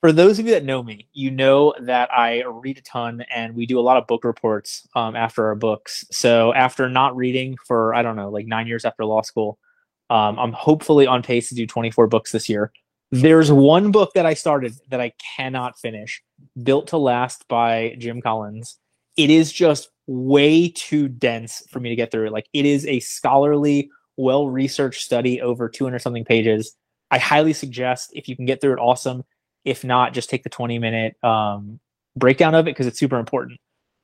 for those of you that know me, you know that I read a ton and we do a lot of book reports um, after our books. So after not reading for, I don't know, like nine years after law school, um, I'm hopefully on pace to do 24 books this year. There's one book that I started that I cannot finish Built to Last by Jim Collins. It is just way too dense for me to get through. Like, it is a scholarly, well researched study over 200 something pages. I highly suggest if you can get through it, awesome if not, just take the 20 minute um, breakdown of it because it's super important.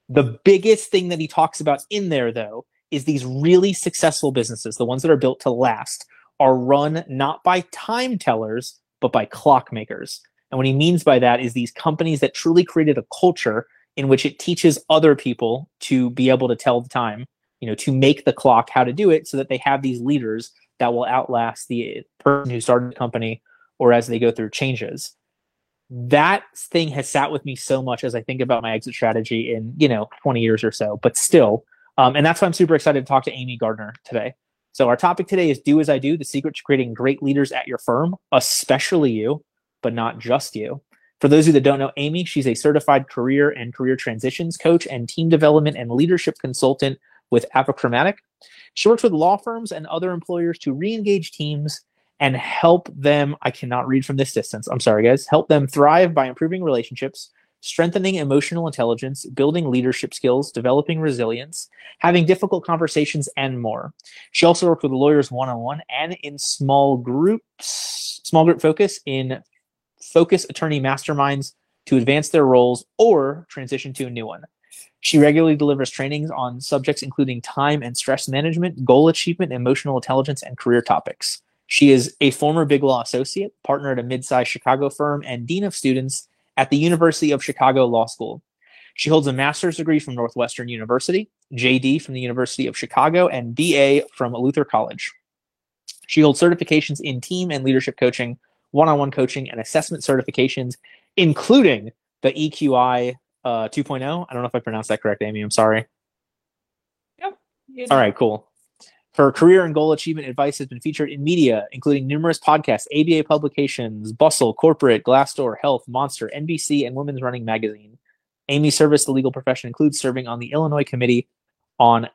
The biggest thing that he talks about in there, though, is these really successful businesses, the ones that are built to last, are run not by time tellers, but by clockmakers. And what he means by that is these companies that truly created a culture in which it teaches other people to be able to tell the time, you know, to make the clock how to do it so that they have these leaders that will outlast the person who started the company or as they go through changes that thing has sat with me so much as I think about my exit strategy in, you know, 20 years or so, but still. Um, and that's why I'm super excited to talk to Amy Gardner today. So our topic today is do as I do, the secret to creating great leaders at your firm, especially you, but not just you. For those of you that don't know Amy, she's a certified career and career transitions coach and team development and leadership consultant with Apochromatic. She works with law firms and other employers to re-engage teams and help them. I cannot read from this distance. I'm sorry, guys. Help them thrive by improving relationships, strengthening emotional intelligence, building leadership skills, developing resilience, having difficult conversations, and more. She also worked with lawyers one on one and in small groups, small group focus in focus attorney masterminds to advance their roles or transition to a new one. She regularly delivers trainings on subjects including time and stress management, goal achievement, emotional intelligence, and career topics. She is a former Big Law associate, partner at a mid-sized Chicago firm, and dean of students at the University of Chicago Law School. She holds a master's degree from Northwestern University, JD from the University of Chicago, and BA from Luther College. She holds certifications in team and leadership coaching, one on one coaching, and assessment certifications, including the EQI uh, 2.0. I don't know if I pronounced that correct, Amy. I'm sorry. Yep. All right, cool. Her career and goal achievement advice has been featured in media, including numerous podcasts, ABA publications, Bustle, Corporate, Glassdoor, Health, Monster, NBC, and Women's Running Magazine. Amy's service to the legal profession includes serving on the Illinois Committee on,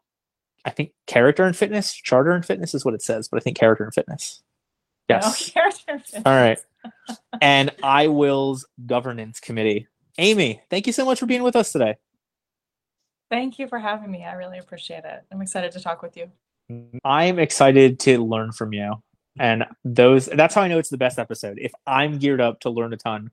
I think, character and fitness. Charter and fitness is what it says, but I think character and fitness. Yes. No, character and fitness. All right. and iWill's governance committee. Amy, thank you so much for being with us today. Thank you for having me. I really appreciate it. I'm excited to talk with you. I'm excited to learn from you. And those that's how I know it's the best episode. If I'm geared up to learn a ton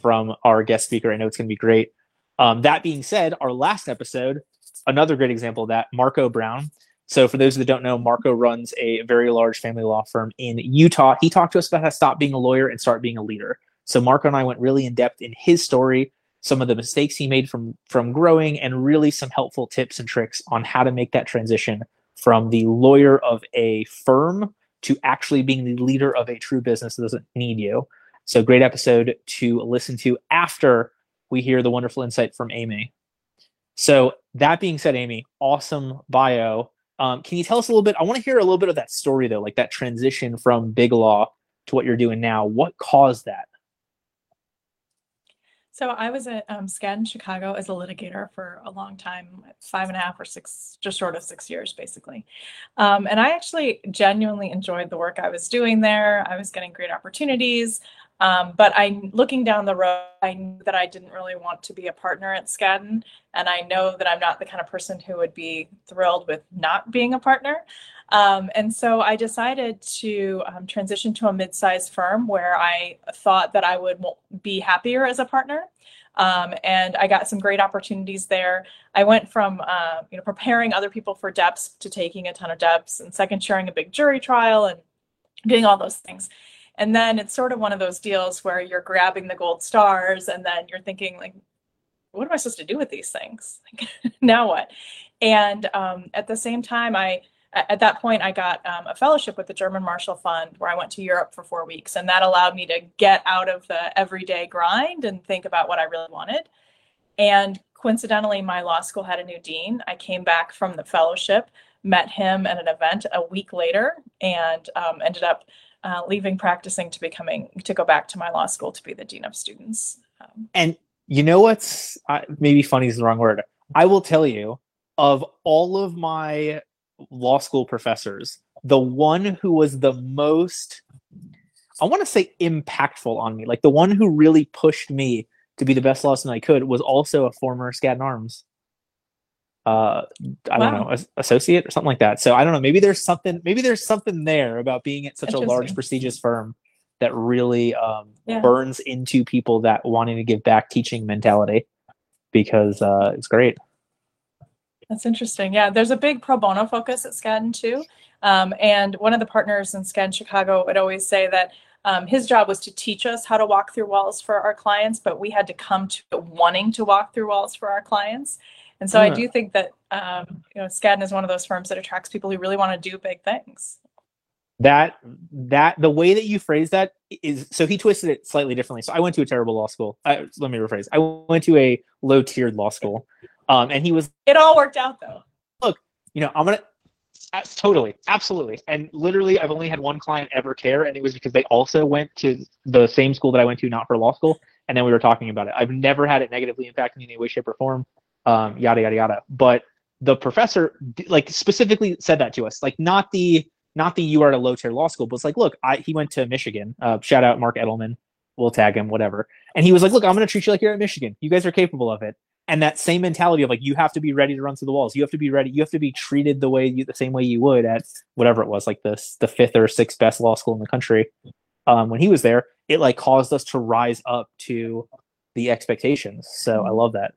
from our guest speaker, I know it's gonna be great. Um, that being said, our last episode, another great example of that, Marco Brown. So for those that don't know, Marco runs a very large family law firm in Utah. He talked to us about how to stop being a lawyer and start being a leader. So Marco and I went really in depth in his story, some of the mistakes he made from from growing, and really some helpful tips and tricks on how to make that transition from the lawyer of a firm to actually being the leader of a true business that doesn't need you. So, great episode to listen to after we hear the wonderful insight from Amy. So, that being said, Amy, awesome bio. Um, can you tell us a little bit? I want to hear a little bit of that story, though, like that transition from big law to what you're doing now. What caused that? So I was at um, Skadden Chicago as a litigator for a long time, five and a half or six, just short of six years, basically. Um, and I actually genuinely enjoyed the work I was doing there. I was getting great opportunities. Um, but I, looking down the road, I knew that I didn't really want to be a partner at Skadden, and I know that I'm not the kind of person who would be thrilled with not being a partner. Um, and so I decided to um, transition to a mid-sized firm where I thought that I would be happier as a partner. Um, and I got some great opportunities there. I went from uh, you know preparing other people for DEPs to taking a ton of DEPs and second chairing a big jury trial and doing all those things. And then it's sort of one of those deals where you're grabbing the gold stars and then you're thinking like, what am I supposed to do with these things? now what? And um, at the same time, I at that point, I got um, a fellowship with the German Marshall Fund where I went to Europe for four weeks. And that allowed me to get out of the everyday grind and think about what I really wanted. And coincidentally, my law school had a new dean. I came back from the fellowship, met him at an event a week later, and um, ended up uh, leaving practicing to becoming to go back to my law school to be the dean of students. Um, and you know what's uh, maybe funny is the wrong word. I will tell you of all of my law school professors, the one who was the most I want to say impactful on me, like the one who really pushed me to be the best law student I could was also a former Skadden Arps uh i wow. don't know associate or something like that. So i don't know maybe there's something maybe there's something there about being at such a large prestigious firm that really um, yeah. burns into people that wanting to give back teaching mentality because uh, it's great. That's interesting. Yeah there's a big pro bono focus at skadden too. Um, and one of the partners in skadden chicago would always say that um, his job was to teach us how to walk through walls for our clients but we had to come to wanting to walk through walls for our clients and so I do think that um, you know Skadden is one of those firms that attracts people who really want to do big things. That that the way that you phrase that is so he twisted it slightly differently. So I went to a terrible law school. I, let me rephrase. I went to a low tiered law school, um, and he was. It all worked out though. Look, you know, I'm gonna totally, absolutely, and literally, I've only had one client ever care, and it was because they also went to the same school that I went to, not for law school, and then we were talking about it. I've never had it negatively impact me in any way, shape, or form um, yada yada yada. But the professor like specifically said that to us, like not the not the you are at a low tier law school, but it's like, look, I he went to Michigan. Uh, shout out Mark Edelman. We'll tag him, whatever. And he was like, look, I'm going to treat you like you're at Michigan. You guys are capable of it. And that same mentality of like, you have to be ready to run through the walls. You have to be ready. You have to be treated the way you, the same way you would at whatever it was, like this, the fifth or sixth best law school in the country. Um, when he was there, it like caused us to rise up to the expectations. So I love that.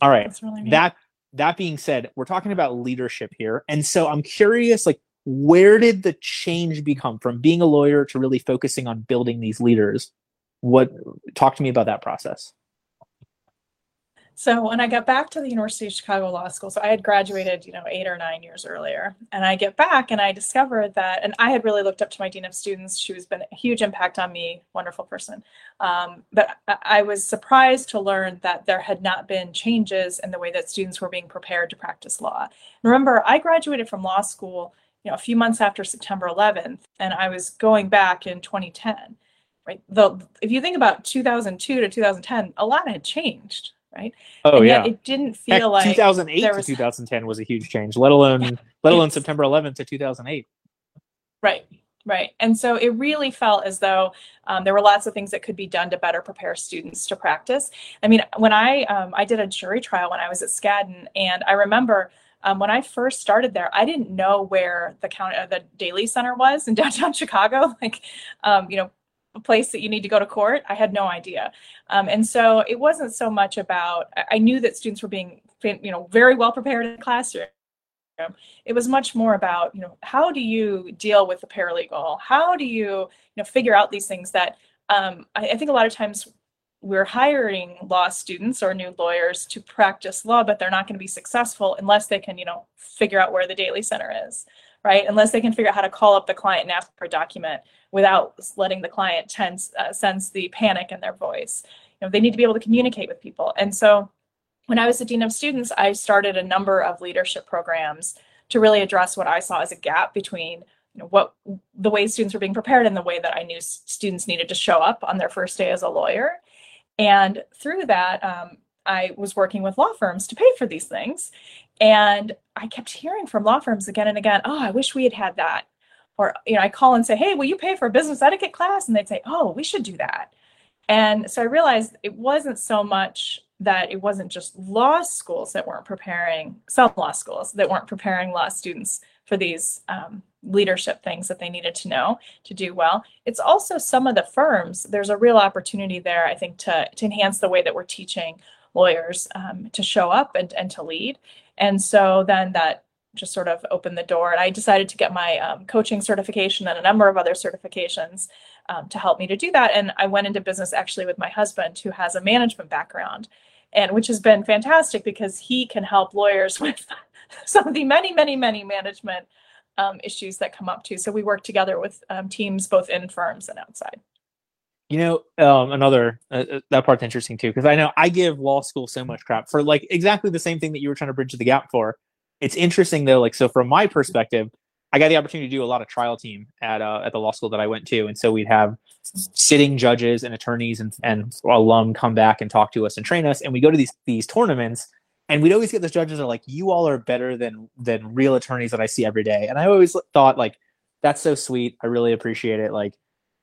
All right. Really that that being said, we're talking about leadership here. And so I'm curious like where did the change become from being a lawyer to really focusing on building these leaders? What talk to me about that process. So when I got back to the University of Chicago Law School, so I had graduated, you know, eight or nine years earlier, and I get back and I discovered that, and I had really looked up to my dean of students. She has been a huge impact on me, wonderful person. Um, but I was surprised to learn that there had not been changes in the way that students were being prepared to practice law. Remember, I graduated from law school, you know, a few months after September 11th, and I was going back in 2010. Right. The if you think about 2002 to 2010, a lot had changed right? Oh and yeah. It didn't feel Heck, like 2008 was... to 2010 was a huge change, let alone yeah. let alone September 11th to 2008. Right. Right. And so it really felt as though um, there were lots of things that could be done to better prepare students to practice. I mean, when I um, I did a jury trial when I was at Skadden, and I remember um, when I first started there, I didn't know where the county, uh, the Daley Center was in downtown Chicago. Like, um, you know, place that you need to go to court. I had no idea. Um, and so it wasn't so much about, I knew that students were being, you know, very well prepared in the classroom. It was much more about, you know, how do you deal with the paralegal? How do you, you know, figure out these things that um, I, I think a lot of times we're hiring law students or new lawyers to practice law, but they're not going to be successful unless they can, you know, figure out where the Daley Center is, right? Unless they can figure out how to call up the client and ask for a document without letting the client tense, uh, sense the panic in their voice. You know, they need to be able to communicate with people. And so when I was the dean of students, I started a number of leadership programs to really address what I saw as a gap between you know, what the way students were being prepared and the way that I knew students needed to show up on their first day as a lawyer. And through that, um, I was working with law firms to pay for these things. And I kept hearing from law firms again and again, oh, I wish we had had that. Or you know i call and say hey will you pay for a business etiquette class? And they'd say oh we should do that. And so i realized it wasn't so much that it wasn't just law schools that weren't preparing some law schools that weren't preparing law students for these um, leadership things that they needed to know to do well. It's also some of the firms there's a real opportunity there i think to, to enhance the way that we're teaching lawyers um, to show up and, and to lead and so then that just sort of opened the door. And I decided to get my um, coaching certification and a number of other certifications um, to help me to do that. And I went into business actually with my husband, who has a management background, and which has been fantastic because he can help lawyers with some of the many, many, many management um, issues that come up too. So we work together with um, teams both in firms and outside. You know, um, another uh, uh that part's interesting too because I know I give law school so much crap for like exactly the same thing that you were trying to bridge the gap for it's interesting though like so from my perspective i got the opportunity to do a lot of trial team at uh, at the law school that I went to, and so we'd have sitting judges and attorneys and and alum come back and talk to us and train us, and we go to these these tournaments, and we'd always get those judges are like, "You all are better than than real attorneys that I see every day," and I always thought like, "That's so sweet. I really appreciate it. Like,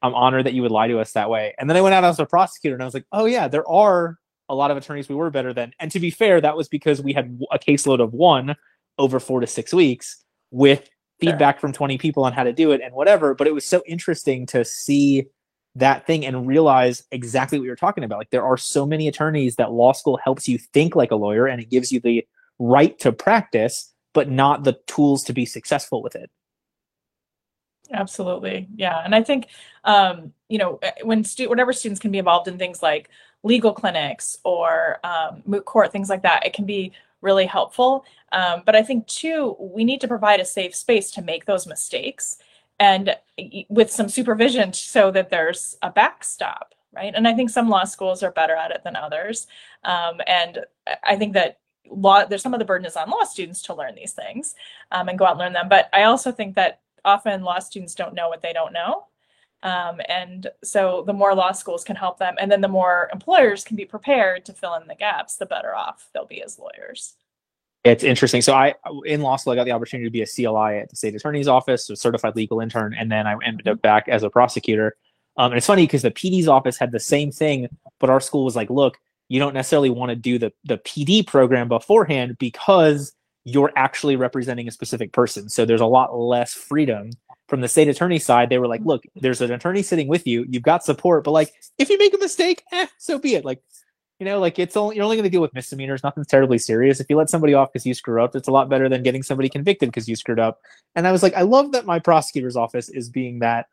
I'm honored that you would lie to us that way." And then I went out as a prosecutor, and I was like, "Oh yeah, there are." A lot of attorneys we were better than. And to be fair, that was because we had a caseload of one over four to six weeks with feedback from 20 people on how to do it and whatever. But it was so interesting to see that thing and realize exactly what you're talking about. Like there are so many attorneys that law school helps you think like a lawyer and it gives you the right to practice, but not the tools to be successful with it. Absolutely. Yeah. And I think, um, you know, eh, when stu- whenever students can be involved in things like legal clinics or um, moot court, things like that, it can be really helpful. Um, but I think too, we need to provide a safe space to make those mistakes and with some supervision so that there's a backstop, right? And I think some law schools are better at it than others. Um, and I think that law, there's some of the burden is on law students to learn these things um, and go out and learn them. But I also think that often law students don't know what they don't know. Um, and so the more law schools can help them, and then the more employers can be prepared to fill in the gaps, the better off they'll be as lawyers. It's interesting. So I, in law school, I got the opportunity to be a CLI at the state attorney's office, a certified legal intern, and then I ended up back as a prosecutor. Um, and it's funny because the PD's office had the same thing, but our school was like, look, you don't necessarily want to do the the PD program beforehand because you're actually representing a specific person. So there's a lot less freedom from the state attorney side, they were like, look, there's an attorney sitting with you. You've got support, but like, if you make a mistake, eh, so be it. Like, you know, like it's only you're only going to deal with misdemeanors. Nothing's terribly serious. If you let somebody off because you screw up, it's a lot better than getting somebody convicted because you screwed up. And I was like, I love that my prosecutor's office is being that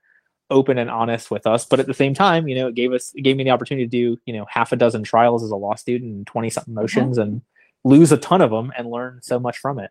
open and honest with us. But at the same time, you know, it gave us it gave me the opportunity to do you know half a dozen trials as a law student and twenty something motions mm-hmm. and lose a ton of them and learn so much from it.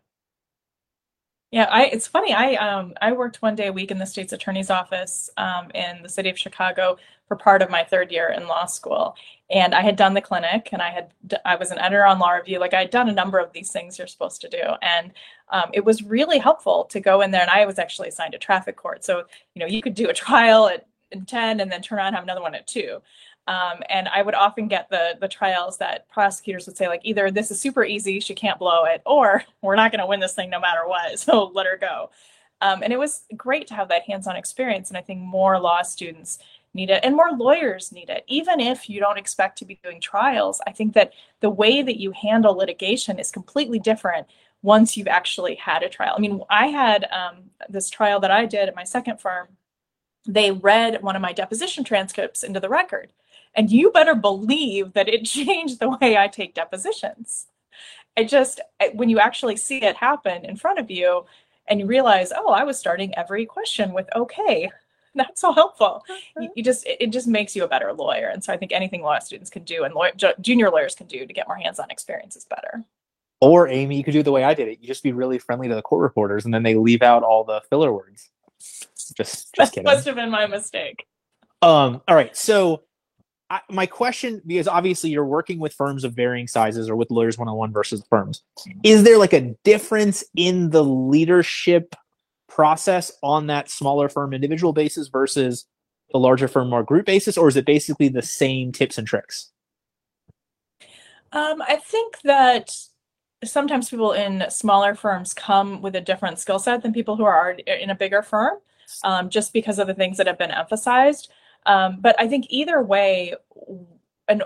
Yeah, I it's funny. I um I worked one day a week in the state's attorney's office um, in the city of Chicago for part of my third year in law school, and I had done the clinic, and I had I was an editor on law review. Like I had done a number of these things you're supposed to do, and um, it was really helpful to go in there. And I was actually assigned to traffic court, so you know you could do a trial at in 10 and then turn around and have another one at 2 um, and I would often get the the trials that prosecutors would say like either this is super easy, she can't blow it, or we're not going to win this thing no matter what, so let her go. Um, and it was great to have that hands-on experience, and I think more law students need it, and more lawyers need it. Even if you don't expect to be doing trials, I think that the way that you handle litigation is completely different once you've actually had a trial. I mean, I had um, this trial that I did at my second firm. They read one of my deposition transcripts into the record and you better believe that it changed the way I take depositions. I just, when you actually see it happen in front of you and you realize, oh, I was starting every question with okay, that's so helpful. You, you, just, it just makes you a better lawyer. And so I think anything law students can do and lawyer, junior lawyers can do to get more hands on experience is better. Or Amy, you could do the way I did it. You just be really friendly to the court reporters and then they leave out all the filler words. Just, just that kidding. must have been my mistake. Um, all right. So I, my question, because obviously you're working with firms of varying sizes or with lawyers one on one versus firms, is there like a difference in the leadership process on that smaller firm individual basis versus the larger firm more group basis, or is it basically the same tips and tricks? Um, I think that sometimes people in smaller firms come with a different skill set than people who are in a bigger firm, um, just because of the things that have been emphasized. Um, but I think either way, and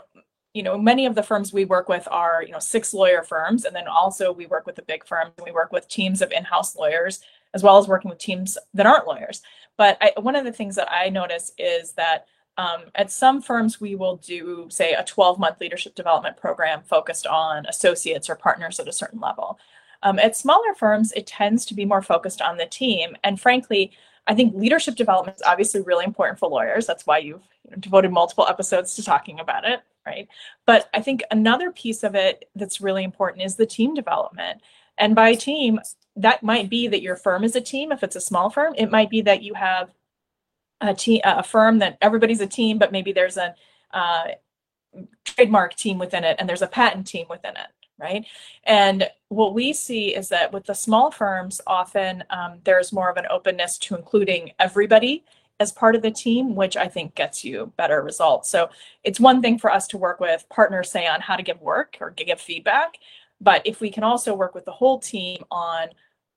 you know, many of the firms we work with are you know six lawyer firms, and then also we work with the big firms, and we work with teams of in-house lawyers as well as working with teams that aren't lawyers. But I, one of the things that I notice is that um, at some firms, we will do, say, a 12 month leadership development program focused on associates or partners at a certain level. Um, at smaller firms, it tends to be more focused on the team. And frankly, I think leadership development is obviously really important for lawyers. That's why you've you know, devoted multiple episodes to talking about it, right? But I think another piece of it that's really important is the team development. And by team, that might be that your firm is a team if it's a small firm. It might be that you have a team, a firm that everybody's a team, but maybe there's a uh, trademark team within it and there's a patent team within it right? And what we see is that with the small firms, often um, there's more of an openness to including everybody as part of the team, which I think gets you better results. So it's one thing for us to work with partners, say, on how to give work or give feedback. But if we can also work with the whole team on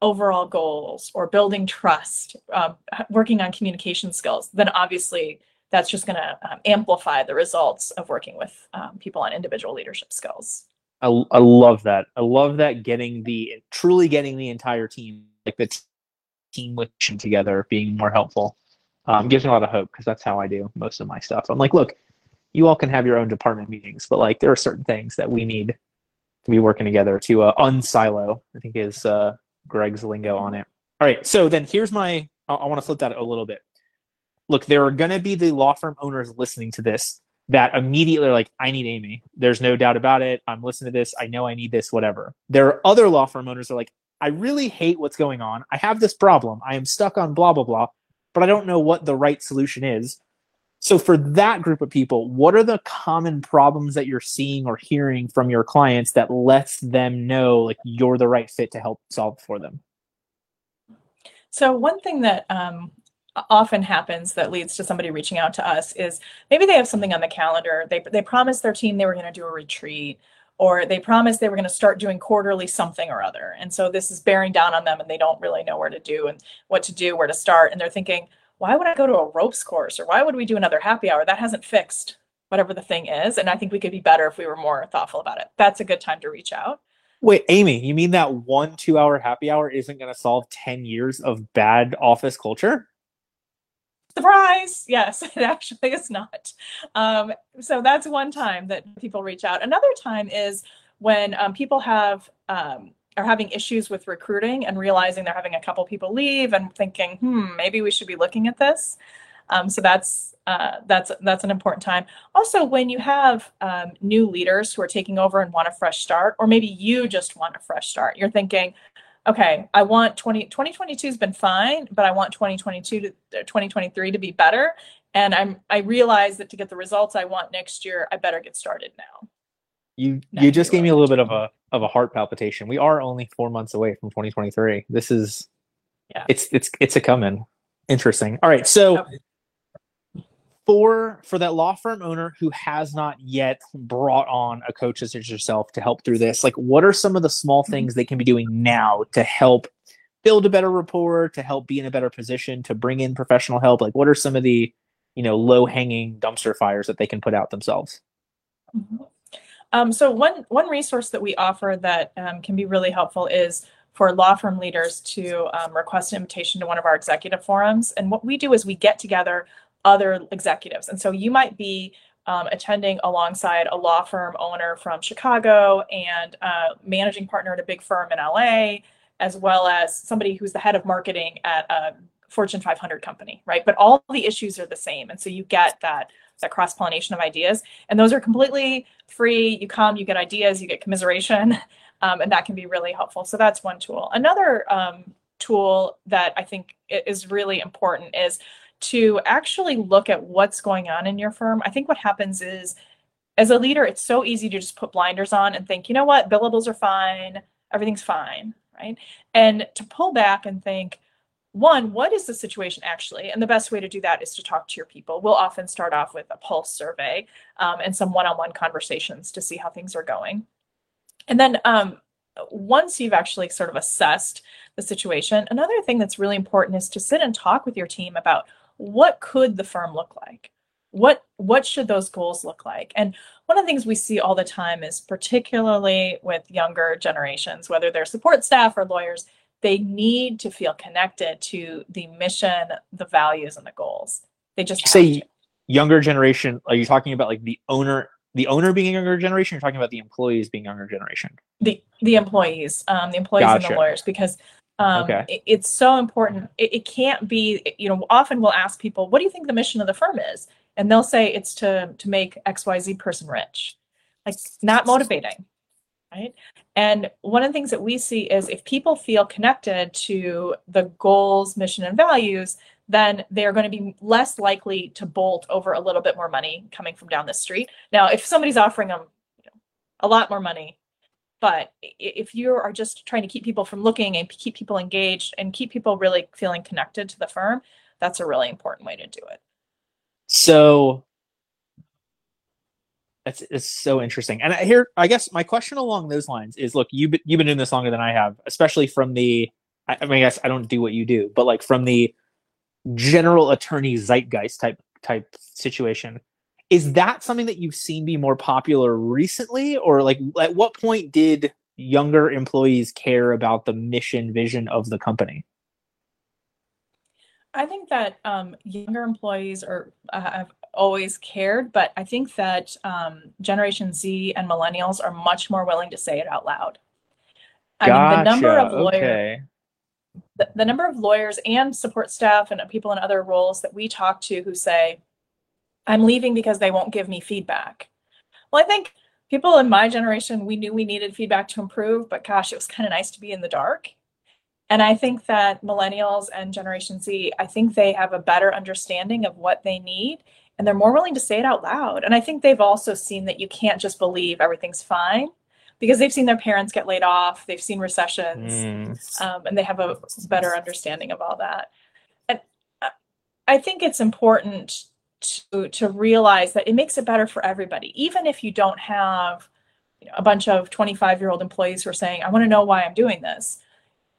overall goals or building trust, um, working on communication skills, then obviously that's just going to um, amplify the results of working with um, people on individual leadership skills. I, I love that. I love that getting the truly getting the entire team, like the team working together, being more helpful. Um, gives me a lot of hope because that's how I do most of my stuff. I'm like, look, you all can have your own department meetings, but like there are certain things that we need to be working together to uh, unsilo. I think is uh, Greg's lingo on it. All right, so then here's my. I, I want to flip that a little bit. Look, there are going to be the law firm owners listening to this that immediately are like, I need Amy. There's no doubt about it. I'm listening to this. I know I need this, whatever. There are other law firm owners that are like, I really hate what's going on. I have this problem. I am stuck on blah, blah, blah, but I don't know what the right solution is. So, for that group of people, what are the common problems that you're seeing or hearing from your clients that lets them know like you're the right fit to help solve for them? So, one thing that um, often happens that leads to somebody reaching out to us is maybe they have something on the calendar. They, they promised their team they were going to do a retreat or they promised they were going to start doing quarterly something or other. And so this is bearing down on them and they don't really know where to do and what to do, where to start. And they're thinking, why would I go to a ropes course or why would we do another happy hour? That hasn't fixed whatever the thing is. And I think we could be better if we were more thoughtful about it. That's a good time to reach out. Wait, Amy, you mean that one two hour happy hour isn't going to solve 10 years of bad office culture? Surprise! Yes it actually is not. Um, so that's one time that people reach out. Another time is when um, people have um, are having issues with recruiting and realizing they're having a couple people leave and thinking hmm maybe we should be looking at this. Um, so that's uh, that's that's an important time. Also when you have um, new leaders who are taking over and want a fresh start or maybe you just want a fresh start you're thinking okay, I want 20, 2022 has been fine, but I want 2022 to 2023 to be better. And I'm, I realize that to get the results I want next year, I better get started now. You, you just gave me a little bit of a, of a heart palpitation. We are only four months away from 2023. This is, yeah, it's, it's, it's a coming. Interesting. All right. So okay for for that law firm owner who has not yet brought on a coach such as yourself to help through this like what are some of the small mm-hmm. things they can be doing now to help build a better rapport to help be in a better position to bring in professional help like what are some of the you know low hanging dumpster fires that they can put out themselves mm-hmm. um, so one one resource that we offer that um, can be really helpful is for law firm leaders to um, request an invitation to one of our executive forums and what we do is we get together other executives. And so you might be um, attending alongside a law firm owner from Chicago and a managing partner at a big firm in LA, as well as somebody who's the head of marketing at a Fortune 500 company, right? But all the issues are the same. And so you get that that cross pollination of ideas, and those are completely free. You come, you get ideas, you get commiseration, um, and that can be really helpful. So that's one tool. Another um, tool that I think is really important is to actually look at what's going on in your firm. I think what happens is, as a leader, it's so easy to just put blinders on and think, you know what, billables are fine, everything's fine, right? And to pull back and think, one, what is the situation actually? And the best way to do that is to talk to your people. We'll often start off with a pulse survey um, and some one on one conversations to see how things are going. And then um, once you've actually sort of assessed the situation, another thing that's really important is to sit and talk with your team about what could the firm look like? What what should those goals look like? And one of the things we see all the time is particularly with younger generations, whether they're support staff or lawyers, they need to feel connected to the mission, the values, and the goals. They just say younger generation. Are you talking about like the owner the owner being younger generation you're talking about the employees being younger generation the the employees um the employees gotcha. and the lawyers because um, okay. It, it's so important. It, it can't be, you know, often we'll ask people, what do you think the mission of the firm is? And they'll say it's to, to make XYZ person rich. Like, not motivating, right? And one of the things that we see is if people feel connected to the goals, mission, and values, then they're going to be less likely to bolt over a little bit more money coming from down the street. Now, if somebody's offering them a lot more money, But if you are just trying to keep people from looking and keep people engaged and keep people really feeling connected to the firm, that's a really important way to do it. So that's it's so interesting. And here, I guess my question along those lines is: Look, you've you've been doing this longer than I have, especially from the. I, I mean, I guess I don't do what you do, but like from the general attorney zeitgeist type type situation is that something that you've seen be more popular recently or like at what point did younger employees care about the mission vision of the company i think that um, younger employees are uh, have always cared but i think that um, generation z and millennials are much more willing to say it out loud i gotcha. mean the number of lawyers okay. the, the number of lawyers and support staff and people in other roles that we talk to who say I'm leaving because they won't give me feedback. Well, I think people in my generation, we knew we needed feedback to improve, but gosh, it was kind of nice to be in the dark. And I think that millennials and Generation Z, I think they have a better understanding of what they need and they're more willing to say it out loud. And I think they've also seen that you can't just believe everything's fine because they've seen their parents get laid off, they've seen recessions, mm. um, and they have a better understanding of all that. And I think it's important to to realize that it makes it better for everybody. Even if you don't have you know, a bunch of 25 year old employees who are saying i want to know why i'm doing this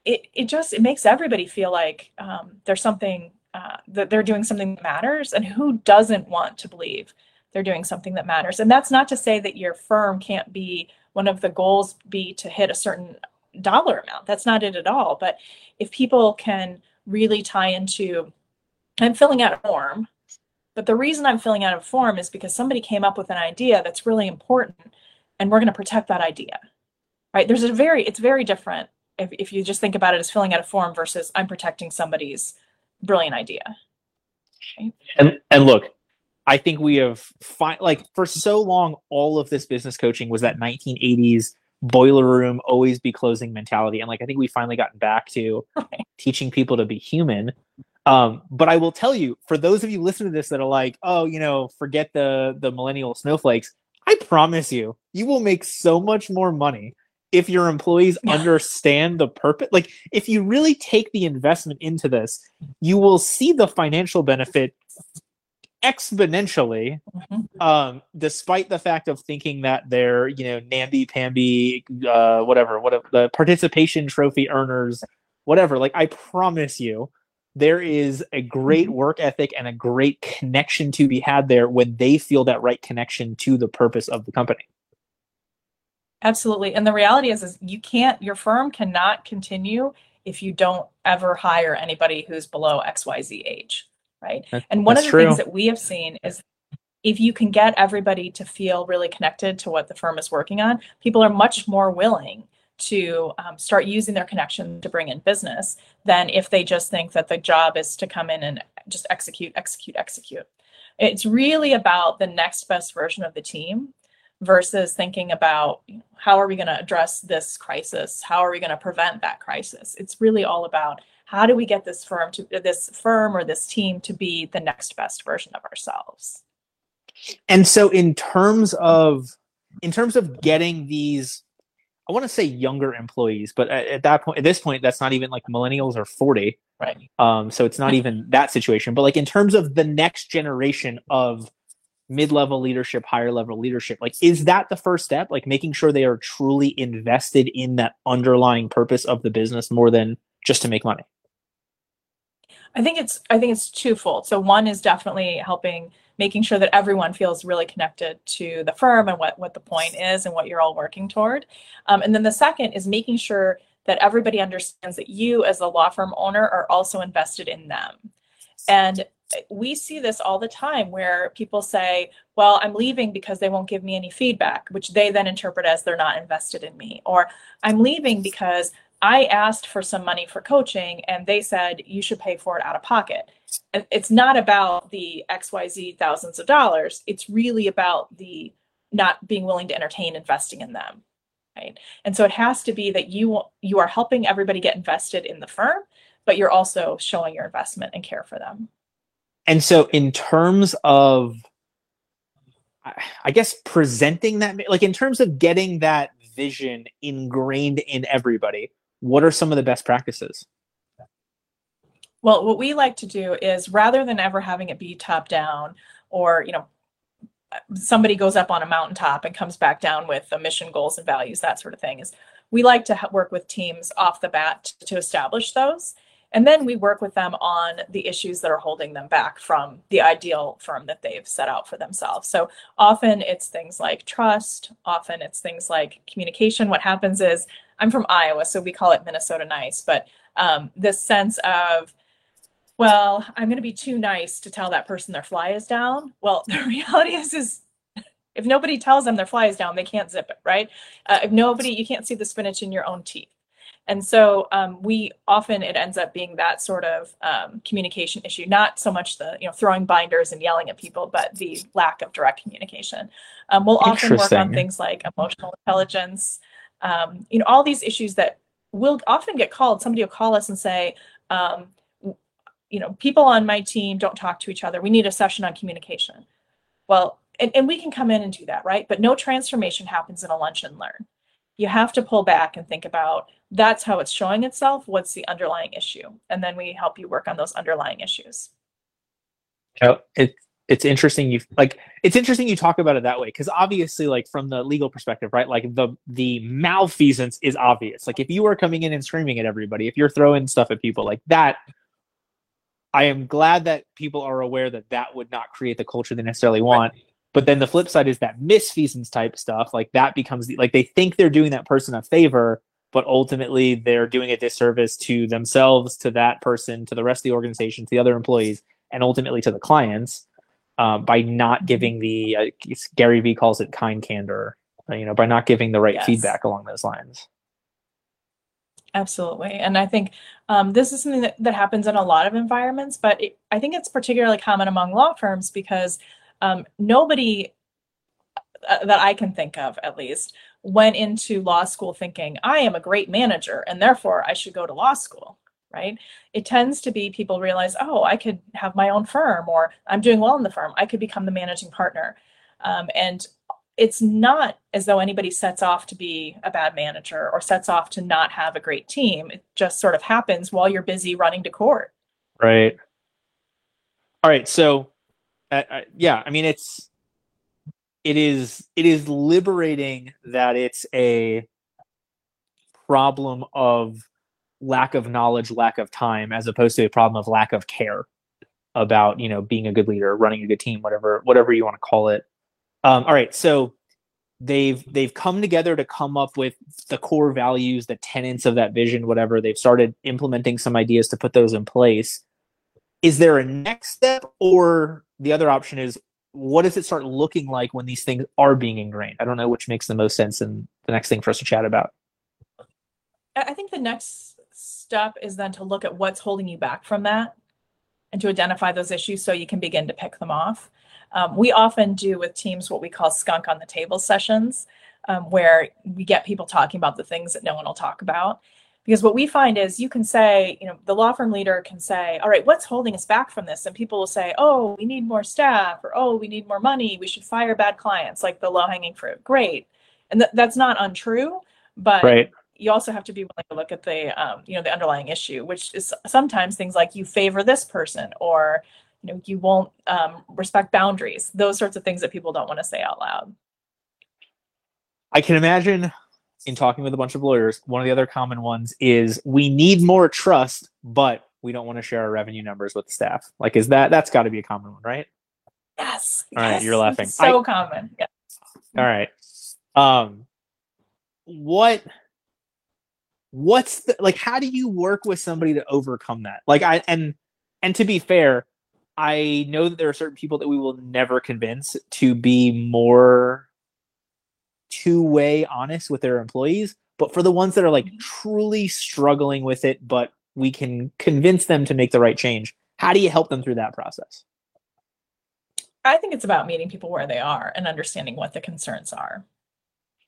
it, it just it makes everybody feel like um, there's something uh, that they're doing something that matters. And who doesn't want to believe they're doing something that matters? And that's not to say that your firm can't be one of the goals be to hit a certain dollar amount. That's not it at all. But if people can really tie into i'm filling out a form but the reason I'm filling out a form is because somebody came up with an idea that's really important and we're going to protect that idea. Right? There's a very it's very different if, if you just think about it as filling out a form versus I'm protecting somebody's brilliant idea. And and look, I think we have fi- like for so long all of this business coaching was that 1980s boiler room always be closing mentality and like I think we finally gotten back to right. teaching people to be human um, but I will tell you, for those of you listening to this that are like, oh, you know, forget the the millennial snowflakes, I promise you, you will make so much more money if your employees understand the purpose. Like, if you really take the investment into this, you will see the financial benefit exponentially mm-hmm. um despite the fact of thinking that they're you know namby pamby uh whatever what the participation trophy earners whatever like i promise you there is a great mm-hmm. work ethic and a great connection to be had there when they feel that right connection to the purpose of the company. Absolutely. And the reality is, is you can't, your firm cannot continue if you don't ever hire anybody who's below XYZ age. Right. That, and one of the true. things that we have seen is if you can get everybody to feel really connected to what the firm is working on, people are much more willing to um, start using their connection to bring in business than if they just think that the job is to come in and just execute, execute, execute. It's really about the next best version of the team versus thinking about how are we going to address this crisis? How are we going to prevent that crisis? It's really all about how do we get this firm to this firm or this team to be the next best version of ourselves. And so in terms of in terms of getting these I want to say younger employees, but at, at, that point, at this point, that's not even like millennials are 40. Right. Um, so it's not even that situation. But like in terms of the next generation of mid-level leadership, higher level leadership, like is that the first step? Like making sure they are truly invested in that underlying purpose of the business more than just to make money. I think it's I think it's twofold. So one is definitely helping making sure that everyone feels really connected to the firm and what, what the point is and what you're all working toward. Um, and then the second is making sure that everybody understands that you as the law firm owner are also invested in them. And we see this all the time where people say, well, I'm leaving because they won't give me any feedback, which they then interpret as they're not invested in me. Or I'm leaving because I asked for some money for coaching and they said you should pay for it out of pocket. It's not about the XYZ thousands of dollars. It's really about the not being willing to entertain investing in them. Right. And so it has to be that you you are helping everybody get invested in the firm, but you're also showing your investment and care for them. And so in terms of I guess presenting that like in terms of getting that vision ingrained in everybody, what are some of the best practices? Well, what we like to do is rather than ever having it be top down or, you know, somebody goes up on a mountaintop and comes back down with the mission goals and values, that sort of thing, is we like to work with teams off the bat to establish those. And then we work with them on the issues that are holding them back from the ideal firm that they've set out for themselves. So often it's things like trust, often it's things like communication. What happens is, I'm from Iowa, so we call it Minnesota nice, but um, this sense of, well, I'm going to be too nice to tell that person their fly is down. Well, the reality is, is if nobody tells them their fly is down, they can't zip it, right? Uh, if nobody, you can't see the spinach in your own teeth. And so um, we often it ends up being that sort of um, communication issue, not so much the you know throwing binders and yelling at people, but the lack of direct communication. Um, we'll often work on things like emotional intelligence, um, you know, all these issues that will often get called. Somebody will call us and say, um, you know, people on my team don't talk to each other. We need a session on communication. Well, and, and we can come in and do that, right? But no transformation happens in a lunch and learn. You have to pull back and think about that's how it's showing itself. What's the underlying issue? And then we help you work on those underlying issues. Oh, it, it's interesting you like it's interesting you talk about it that way because obviously like from the legal perspective right like the the malfeasance is obvious like if you are coming in and screaming at everybody if you're throwing stuff at people like that i am glad that people are aware that that would not create the culture they necessarily want right. but then the flip side is that misfeasance type stuff like that becomes the, like they think they're doing that person a favor but ultimately they're doing a disservice to themselves, to that person, to the rest of the organization, to the other employees, and ultimately to the clients uh, by not giving the uh, Gary Vee calls it kind candor, uh, you know, by not giving the right yes. feedback along those lines. Absolutely. And I think um, this is something that, that happens in a lot of environments, but it, I think it's particularly common among law firms because um, nobody uh, that I can think of, at least, went into law school thinking, I am a great manager and therefore I should go to law school, right? It tends to be people realize, oh, I could have my own firm or I'm doing well in the firm. I could become the managing partner. Um, and it's not as though anybody sets off to be a bad manager or sets off to not have a great team. It just sort of happens while you're busy running to court. Right. All right. So, uh, uh, yeah, I mean, it's it is it is liberating that it's a problem of lack of knowledge, lack of time, as opposed to a problem of lack of care about you know being a good leader, running a good team, whatever whatever you want to call it. Um, all right, so they've they've come together to come up with the core values, the tenets of that vision, whatever. They've started implementing some ideas to put those in place. Is there a next step, or the other option is what does it start looking like when these things are being ingrained? I don't know which makes the most sense and the next thing for us to chat about. I think the next step is then to look at what's holding you back from that and to identify those issues so you can begin to pick them off. Um, we often do with teams what we call skunk on the table sessions, um, where we get people talking about the things that no one will talk about. Because what we find is you can say, you know, the law firm leader can say, all right, what's holding us back from this? And people will say, oh, we need more staff, or oh, we need more money. We should fire bad clients, like the low hanging fruit. Great. And th- that's not untrue, but right. you also have to be willing to look at the, um, you know, the underlying issue, which is sometimes things like you favor this person or, you know, you won't um, respect boundaries, those sorts of things that people don't want to say out loud. I can imagine in talking with a bunch of lawyers, one of the other common ones is we need more trust, but we don't want to share our revenue numbers with the staff. Like, is that that's got to be a common one, right? Yes. all right yes. you're laughing. So I, common. Yeah. All right. Um, what? What's the like? How do you work with somebody to overcome that? Like, I and and to be fair, I know that there are certain people that we will never convince to be more two way honest with their employees. But for the ones that are like mm-hmm. truly struggling with it, but we can convince them to make the right change, how do you help them through that process? I think it's about meeting people where they are and understanding what the concerns are.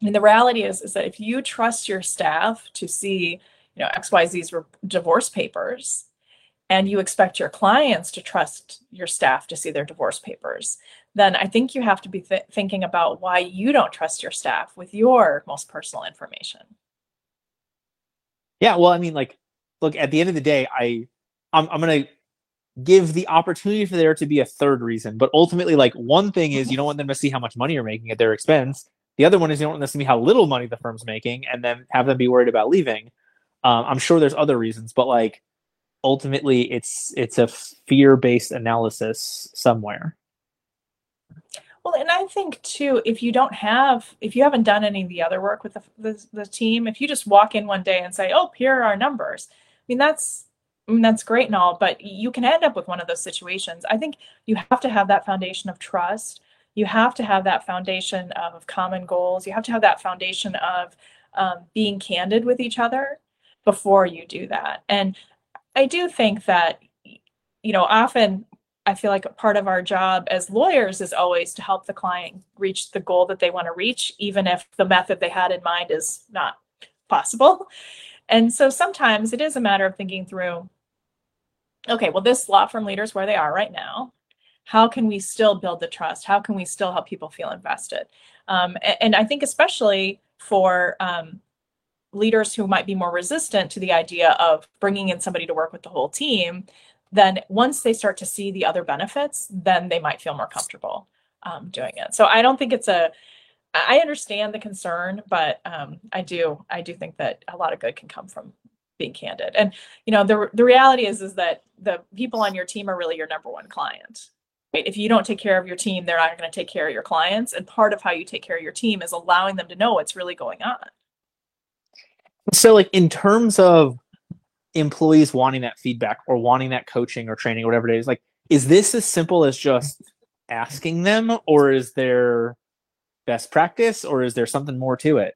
I mean, the reality is, is that if you trust your staff to see, you know, XYZ's divorce papers, and you expect your clients to trust your staff to see their divorce papers, then I think you have to be th- thinking about why you don't trust your staff with your most personal information. Yeah, well, I mean, like, look, at the end of the day, I, I'm, I'm gonna give the opportunity for there to be a third reason, but ultimately, like, one thing is you don't want them to see how much money you're making at their expense. The other one is you don't want them to see how little money the firm's making, and then have them be worried about leaving. Um, I'm sure there's other reasons, but like, ultimately, it's it's a fear-based analysis somewhere. Well, and I think too, if you don't have, if you haven't done any of the other work with the, the, the team, if you just walk in one day and say, "Oh, here are our numbers," I mean, that's I mean, that's great and all, but you can end up with one of those situations. I think you have to have that foundation of trust. You have to have that foundation of common goals. You have to have that foundation of um, being candid with each other before you do that. And I do think that, you know, often I feel like a part of our job as lawyers is always to help the client reach the goal that they want to reach, even if the method they had in mind is not possible. And so sometimes it is a matter of thinking through okay, well, this law firm leader is where they are right now. How can we still build the trust? How can we still help people feel invested? Um, and, and, I think, especially for um, leaders who might be more resistant to the idea of bringing in somebody to work with the whole team, then once they start to see the other benefits, then they might feel more comfortable um, doing it. So I don't think it's a. I understand the concern, but um, I do. I do think that a lot of good can come from being candid. And you know, the the reality is is that the people on your team are really your number one client. Right? If you don't take care of your team, they're not going to take care of your clients. And part of how you take care of your team is allowing them to know what's really going on. So, like in terms of employees wanting that feedback or wanting that coaching or training or whatever it is like is this as simple as just asking them or is there best practice or is there something more to it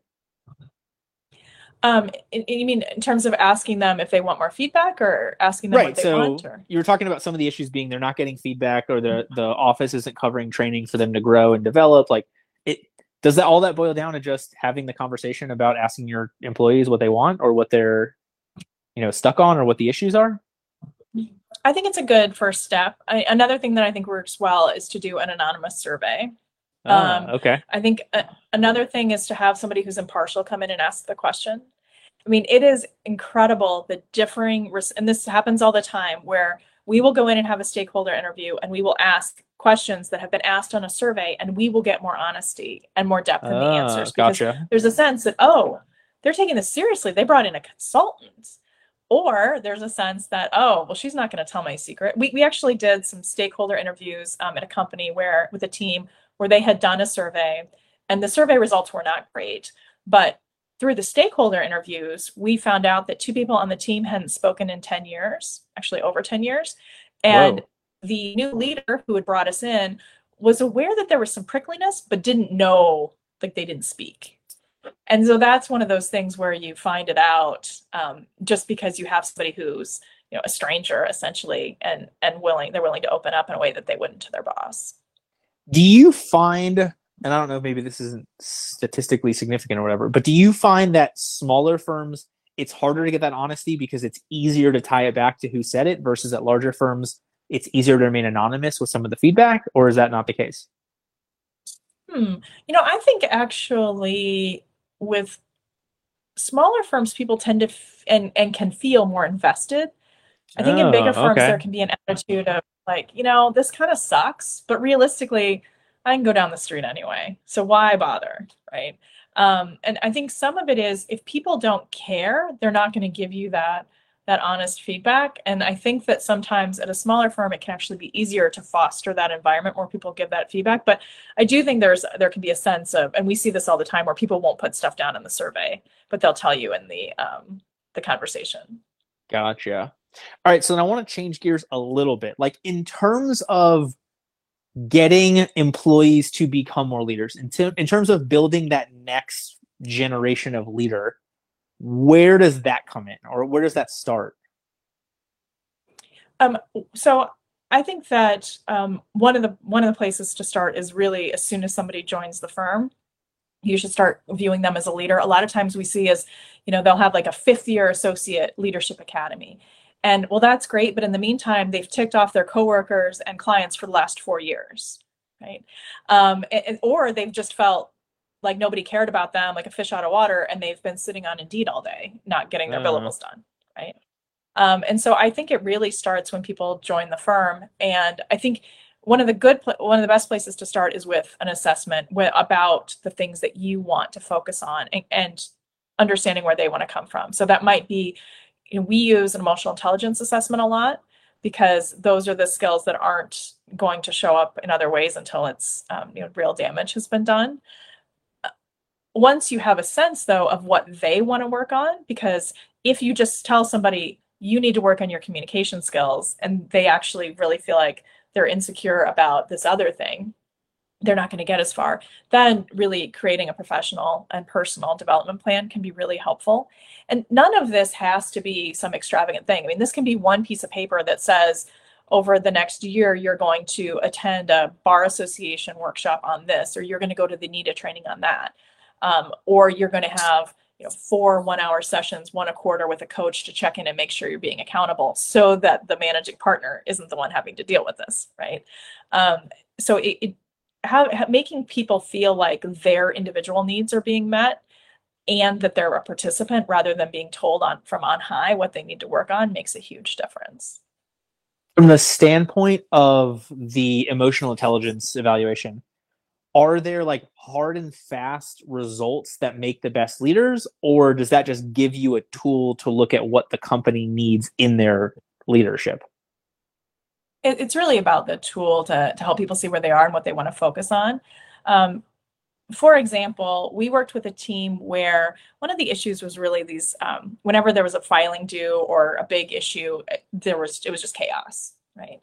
um you mean in terms of asking them if they want more feedback or asking them right what they so want or? you were talking about some of the issues being they're not getting feedback or the the office isn't covering training for them to grow and develop like it does that all that boil down to just having the conversation about asking your employees what they want or what they're you know stuck on or what the issues are? I think it's a good first step. I, another thing that i think works well is to do an anonymous survey. Ah, um, okay. I think uh, another thing is to have somebody who's impartial come in and ask the question. I mean it is incredible the differing res- and this happens all the time where we will go in and have a stakeholder interview and we will ask questions that have been asked on a survey and we will get more honesty and more depth in the Ah, answers. Because gotcha. there's a sense that oh they're taking this seriously. They brought in a consultant. Or there's a sense that oh well she's not going to tell my secret. We, we actually did some stakeholder interviews um, at a company where with a team where they had done a survey and the survey results were not great. But through the stakeholder interviews we found out that two people on the team hadn't spoken in 10 years actually over 10 years. And Whoa. The new leader who had brought us in was aware that there was some prickliness but didn't know like they didn't speak. And so that's one of those things where you find it out um, just because you have somebody who's you know a stranger essentially and and willing they're willing to open up in a way that they wouldn't to their boss. Do you find and i don't know maybe this isn't statistically significant or whatever but do you find that smaller firms it's harder to get that honesty because it's easier to tie it back to who said it versus at larger firms it's easier to remain anonymous with some of the feedback or is that not the case hmm. you know i think actually with smaller firms people tend to f- and and can feel more invested i think in bigger Oh, firms okay. there can be an attitude of like you know this kind of sucks but realistically i can go down the street anyway so why bother right um, and i think some of it is if people don't care they're not going to give you that that honest feedback and i think that sometimes at a smaller firm it can actually be easier to foster that environment where people give that feedback but i do think there's there can be a sense of and we see this all the time where people won't put stuff down in the survey but they'll tell you in the um, the conversation Gotcha. All right, so then I want to change gears a little bit. Like in terms of getting employees to become more leaders, in, ter- in terms of building that next generation of leader, where does that come in, or where does that start? Um, so I think that um, one of the one of the places to start is really as soon as somebody joins the firm, you should start viewing them as a leader. A lot of times we see as, you know, they'll have like a fifth year associate leadership academy. And well, that's great, but in the meantime, they've ticked off their coworkers and clients for the last four years. right? Um, and, or they've just felt like nobody cared about them, like a fish out of water, and they've been sitting on Indeed all day, not getting their uh. billables done, right? Um, and so I think it really starts when people join the firm, and I think one of the good one of the best places to start is with an assessment with, about the things that you want to focus on and, and understanding where they want to come from. So that might be you know, we use an emotional intelligence assessment a lot because those are the skills that aren't going to show up in other ways until it's um, you know real damage has been done once you have a sense though of what they want to work on because if you just tell somebody you need to work on your communication skills and they actually really feel like they're insecure about this other thing they're not going to get as far then really creating a professional and personal development plan can be really helpful. And none of this has to be some extravagant thing. I mean this can be one piece of paper that says over the next year you're going to attend a bar association workshop on this or you're going to go to the NITA training on that um, or you're going to have you know four one hour sessions one a quarter with a coach to check in and make sure you're being accountable so that the managing partner isn't the one having to deal with this right? Um, so it, it how, making people feel like their individual needs are being met and that they're a participant rather than being told on from on high what they need to work on makes a huge difference. From the standpoint of the emotional intelligence evaluation are there like hard and fast results that make the best leaders or does that just give you a tool to look at what the company needs in their leadership it's really about the tool to, to help people see where they are and what they want to focus on um, for example, we worked with a team where one of the issues was really these um, whenever there was a filing due or a big issue, there was it was just chaos, right?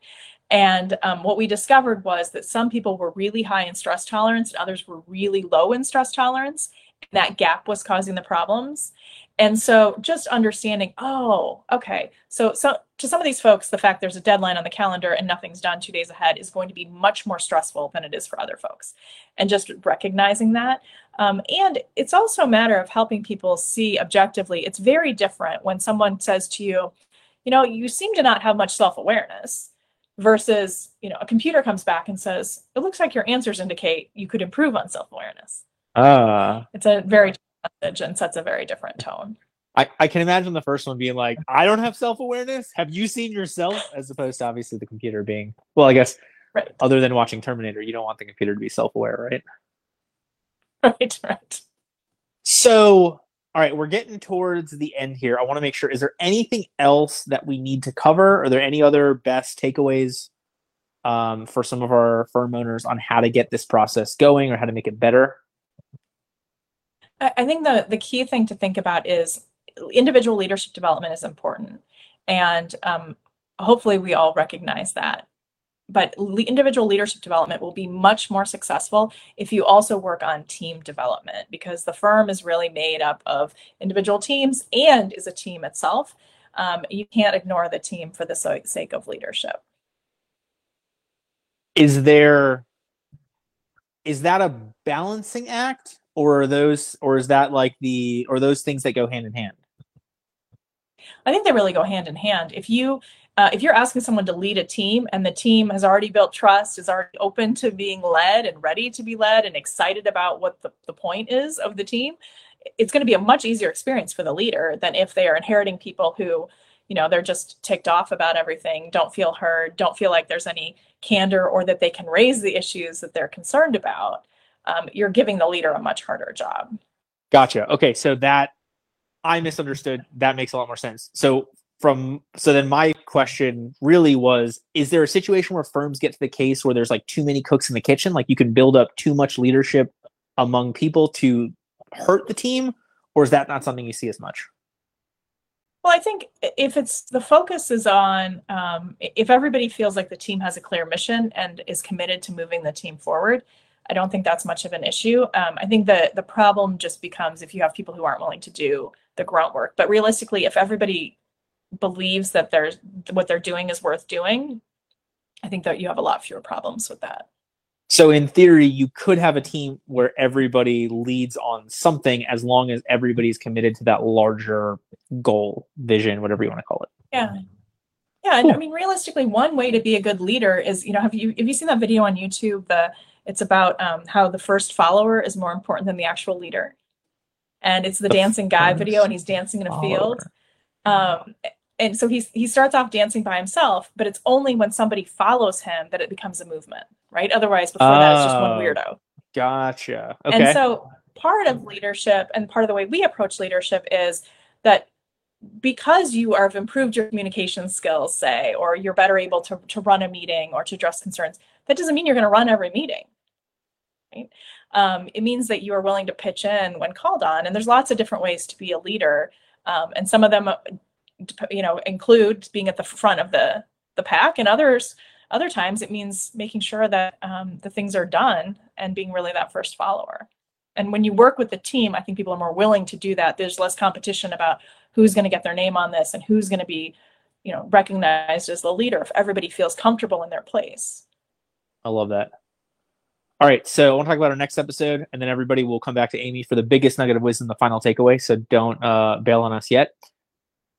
And um, what we discovered was that some people were really high in stress tolerance and others were really low in stress tolerance. And that gap was causing the problems. And so just understanding, oh, okay. So, so to some of these folks, the fact there's a deadline on the calendar and nothing's done two days ahead is going to be much more stressful than it is for other folks. And just recognizing that. Um, and it's also a matter of helping people see objectively. It's very different when someone says to you, you know, you seem to not have much self-awareness versus, you know, a computer comes back and says, it looks like your answers indicate you could improve on self-awareness. Ah. Uh. It's a very message and sets a very different tone. I, I can imagine the first one being like, I don't have self awareness. Have you seen yourself? As opposed to obviously the computer being, well, I guess, right. other than watching Terminator, you don't want the computer to be self aware, right? Right, right. So, all right, we're getting towards the end here. I want to make sure, is there anything else that we need to cover? Are there any other best takeaways um, for some of our firm owners on how to get this process going or how to make it better? I think the the key thing to think about is individual leadership development is important, and um, hopefully we all recognize that. But le- individual leadership development will be much more successful if you also work on team development because the firm is really made up of individual teams and is a team itself. Um, you can't ignore the team for the sake of leadership. Is there is that a balancing act or are those or is that like the or those things that go hand in hand i think they really go hand in hand if you uh, if you're asking someone to lead a team and the team has already built trust is already open to being led and ready to be led and excited about what the, the point is of the team it's going to be a much easier experience for the leader than if they are inheriting people who you know they're just ticked off about everything don't feel heard don't feel like there's any candor or that they can raise the issues that they're concerned about um, you're giving the leader a much harder job. Gotcha. Okay, so that I misunderstood. That makes a lot more sense. So from so then my question really was is there a situation where firms get to the case where there's like too many cooks in the kitchen like you can build up too much leadership among people to hurt the team or is that not something you see as much well i think if it's the focus is on um, if everybody feels like the team has a clear mission and is committed to moving the team forward I don't think that's much of an issue. Um, I think the the problem just becomes if you have people who aren't willing to do the grunt work. But realistically, if everybody believes that there's what they're doing is worth doing, I think that you have a lot fewer problems with that. So in theory, you could have a team where everybody leads on something as long as everybody's committed to that larger goal, vision, whatever you want to call it. Yeah. Yeah, cool. and I mean realistically one way to be a good leader is, you know, have you have you seen that video on YouTube the It's about um, how the first follower is more important than the actual leader. And it's the, the dancing guy video, and he's dancing in a follower. field. Um, and so he's he starts off dancing by himself, but it's only when somebody follows him that it becomes a movement, right? Otherwise, before oh, that, it's just one weirdo. Gotcha. Okay. And so part of leadership and part of the way we approach leadership is that because you have improved your communication skills, say, or you're better able to, to run a meeting or to address concerns, that doesn't mean you're going to run every meeting. Right? Um, it means that you are willing to pitch in when called on. And there's lots of different ways to be a leader. Um, and some of them, you know, include being at the front of the, the pack and others, other times it means making sure that um, the things are done and being really that first follower. And when you work with the team, I think people are more willing to do that. There's less competition about who's going to get their name on this and who's going to be, you know, recognized as the leader if everybody feels comfortable in their place. I love that. All right, so I want to talk about our next episode, and then everybody will come back to Amy for the biggest nugget of wisdom, the final takeaway. So don't uh, bail on us yet.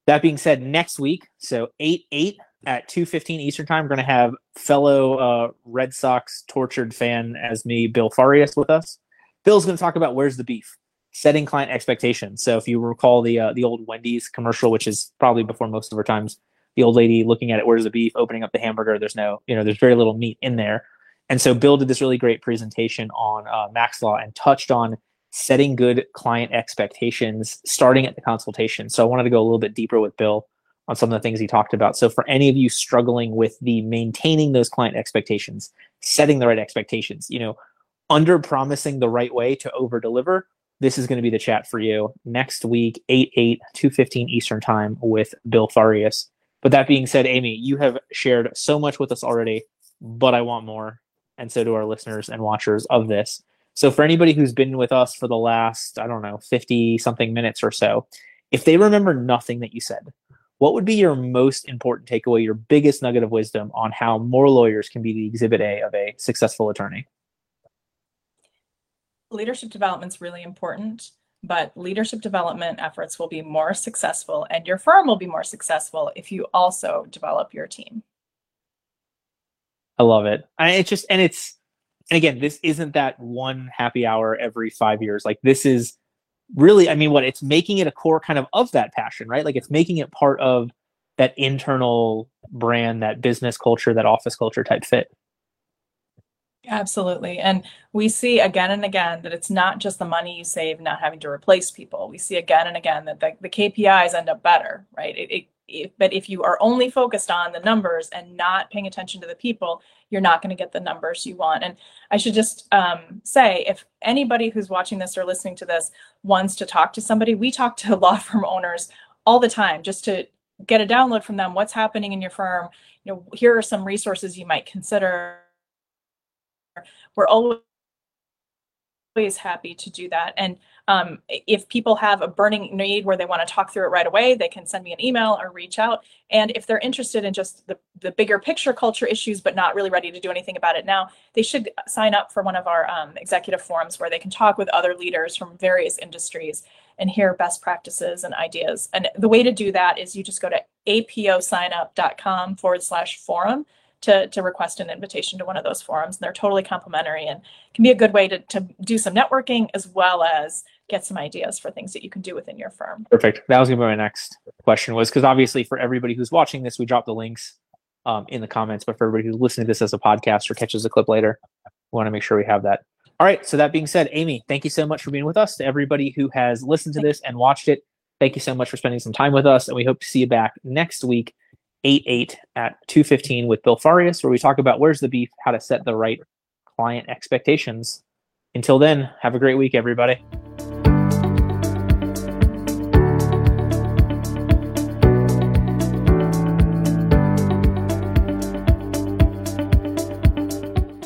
That being said, next week, so eight eight at two fifteen Eastern time, we're going to have fellow uh, Red Sox tortured fan as me, Bill Farias, with us. Bill's going to talk about where's the beef, setting client expectations. So if you recall the uh, the old Wendy's commercial, which is probably before most of our times, the old lady looking at it, where's the beef, opening up the hamburger. There's no, you know, there's very little meat in there. And so Bill did this really great presentation on uh, Max Law and touched on setting good client expectations starting at the consultation. So I wanted to go a little bit deeper with Bill on some of the things he talked about. So for any of you struggling with the maintaining those client expectations, setting the right expectations, you know, under promising the right way to over deliver, this is going to be the chat for you next week, 8 8, 215 Eastern Time with Bill Farias. But that being said, Amy, you have shared so much with us already, but I want more. And so do our listeners and watchers of this. So for anybody who's been with us for the last, I don't know, 50 something minutes or so, if they remember nothing that you said, what would be your most important takeaway, your biggest nugget of wisdom on how more lawyers can be the exhibit A of a successful attorney? leadership development is really important, but leadership development efforts will be more successful and your firm will be more successful if you also develop your team. I love it. I it just and it's and again, this isn't that one happy hour every five years. Like this is really, I mean, what it's making it a core kind of of that passion, right? Like it's making it part of that internal brand, that business culture, that office culture type fit. Absolutely. And we see again and again that it's not just the money you save not having to replace people. We see again and again that the, the KPIs end up better, right? It, it, it, but if you are only focused on the numbers and not paying attention to the people, you're not going to get the numbers you want. And I should just um, say if anybody who's watching this or listening to this wants to talk to somebody, we talk to law firm owners all the time just to get a download from them what's happening in your firm you know here are some resources you might consider we're always happy to do that. And um, if people have a burning need where they want to talk through it right away, they can send me an email or reach out. And if they're interested in just the, the bigger picture culture issues, but not really ready to do anything about it now, they should sign up for one of our um, executive forums where they can talk with other leaders from various industries and hear best practices and ideas. And the way to do that is you just go to aposignup.com forward slash forum to, to request an invitation to one of those forums. And they're totally complimentary and can be a good way to, to do some networking as well as get some ideas for things that you can do within your firm. Perfect. That was to be my next question was because obviously for everybody who's watching this, we drop the links um, in the comments, but for everybody who's listening to this as a podcast or catches a clip later, we want to make sure we have that. All right. So that being said, Amy, thank you so much for being with us. To everybody who has listened to this and watched it, thank you so much for spending some time with us. And we hope to see you back next week 8 8 at 215 with Bill Farias, where we talk about where's the beef, how to set the right client expectations. Until then, have a great week, everybody.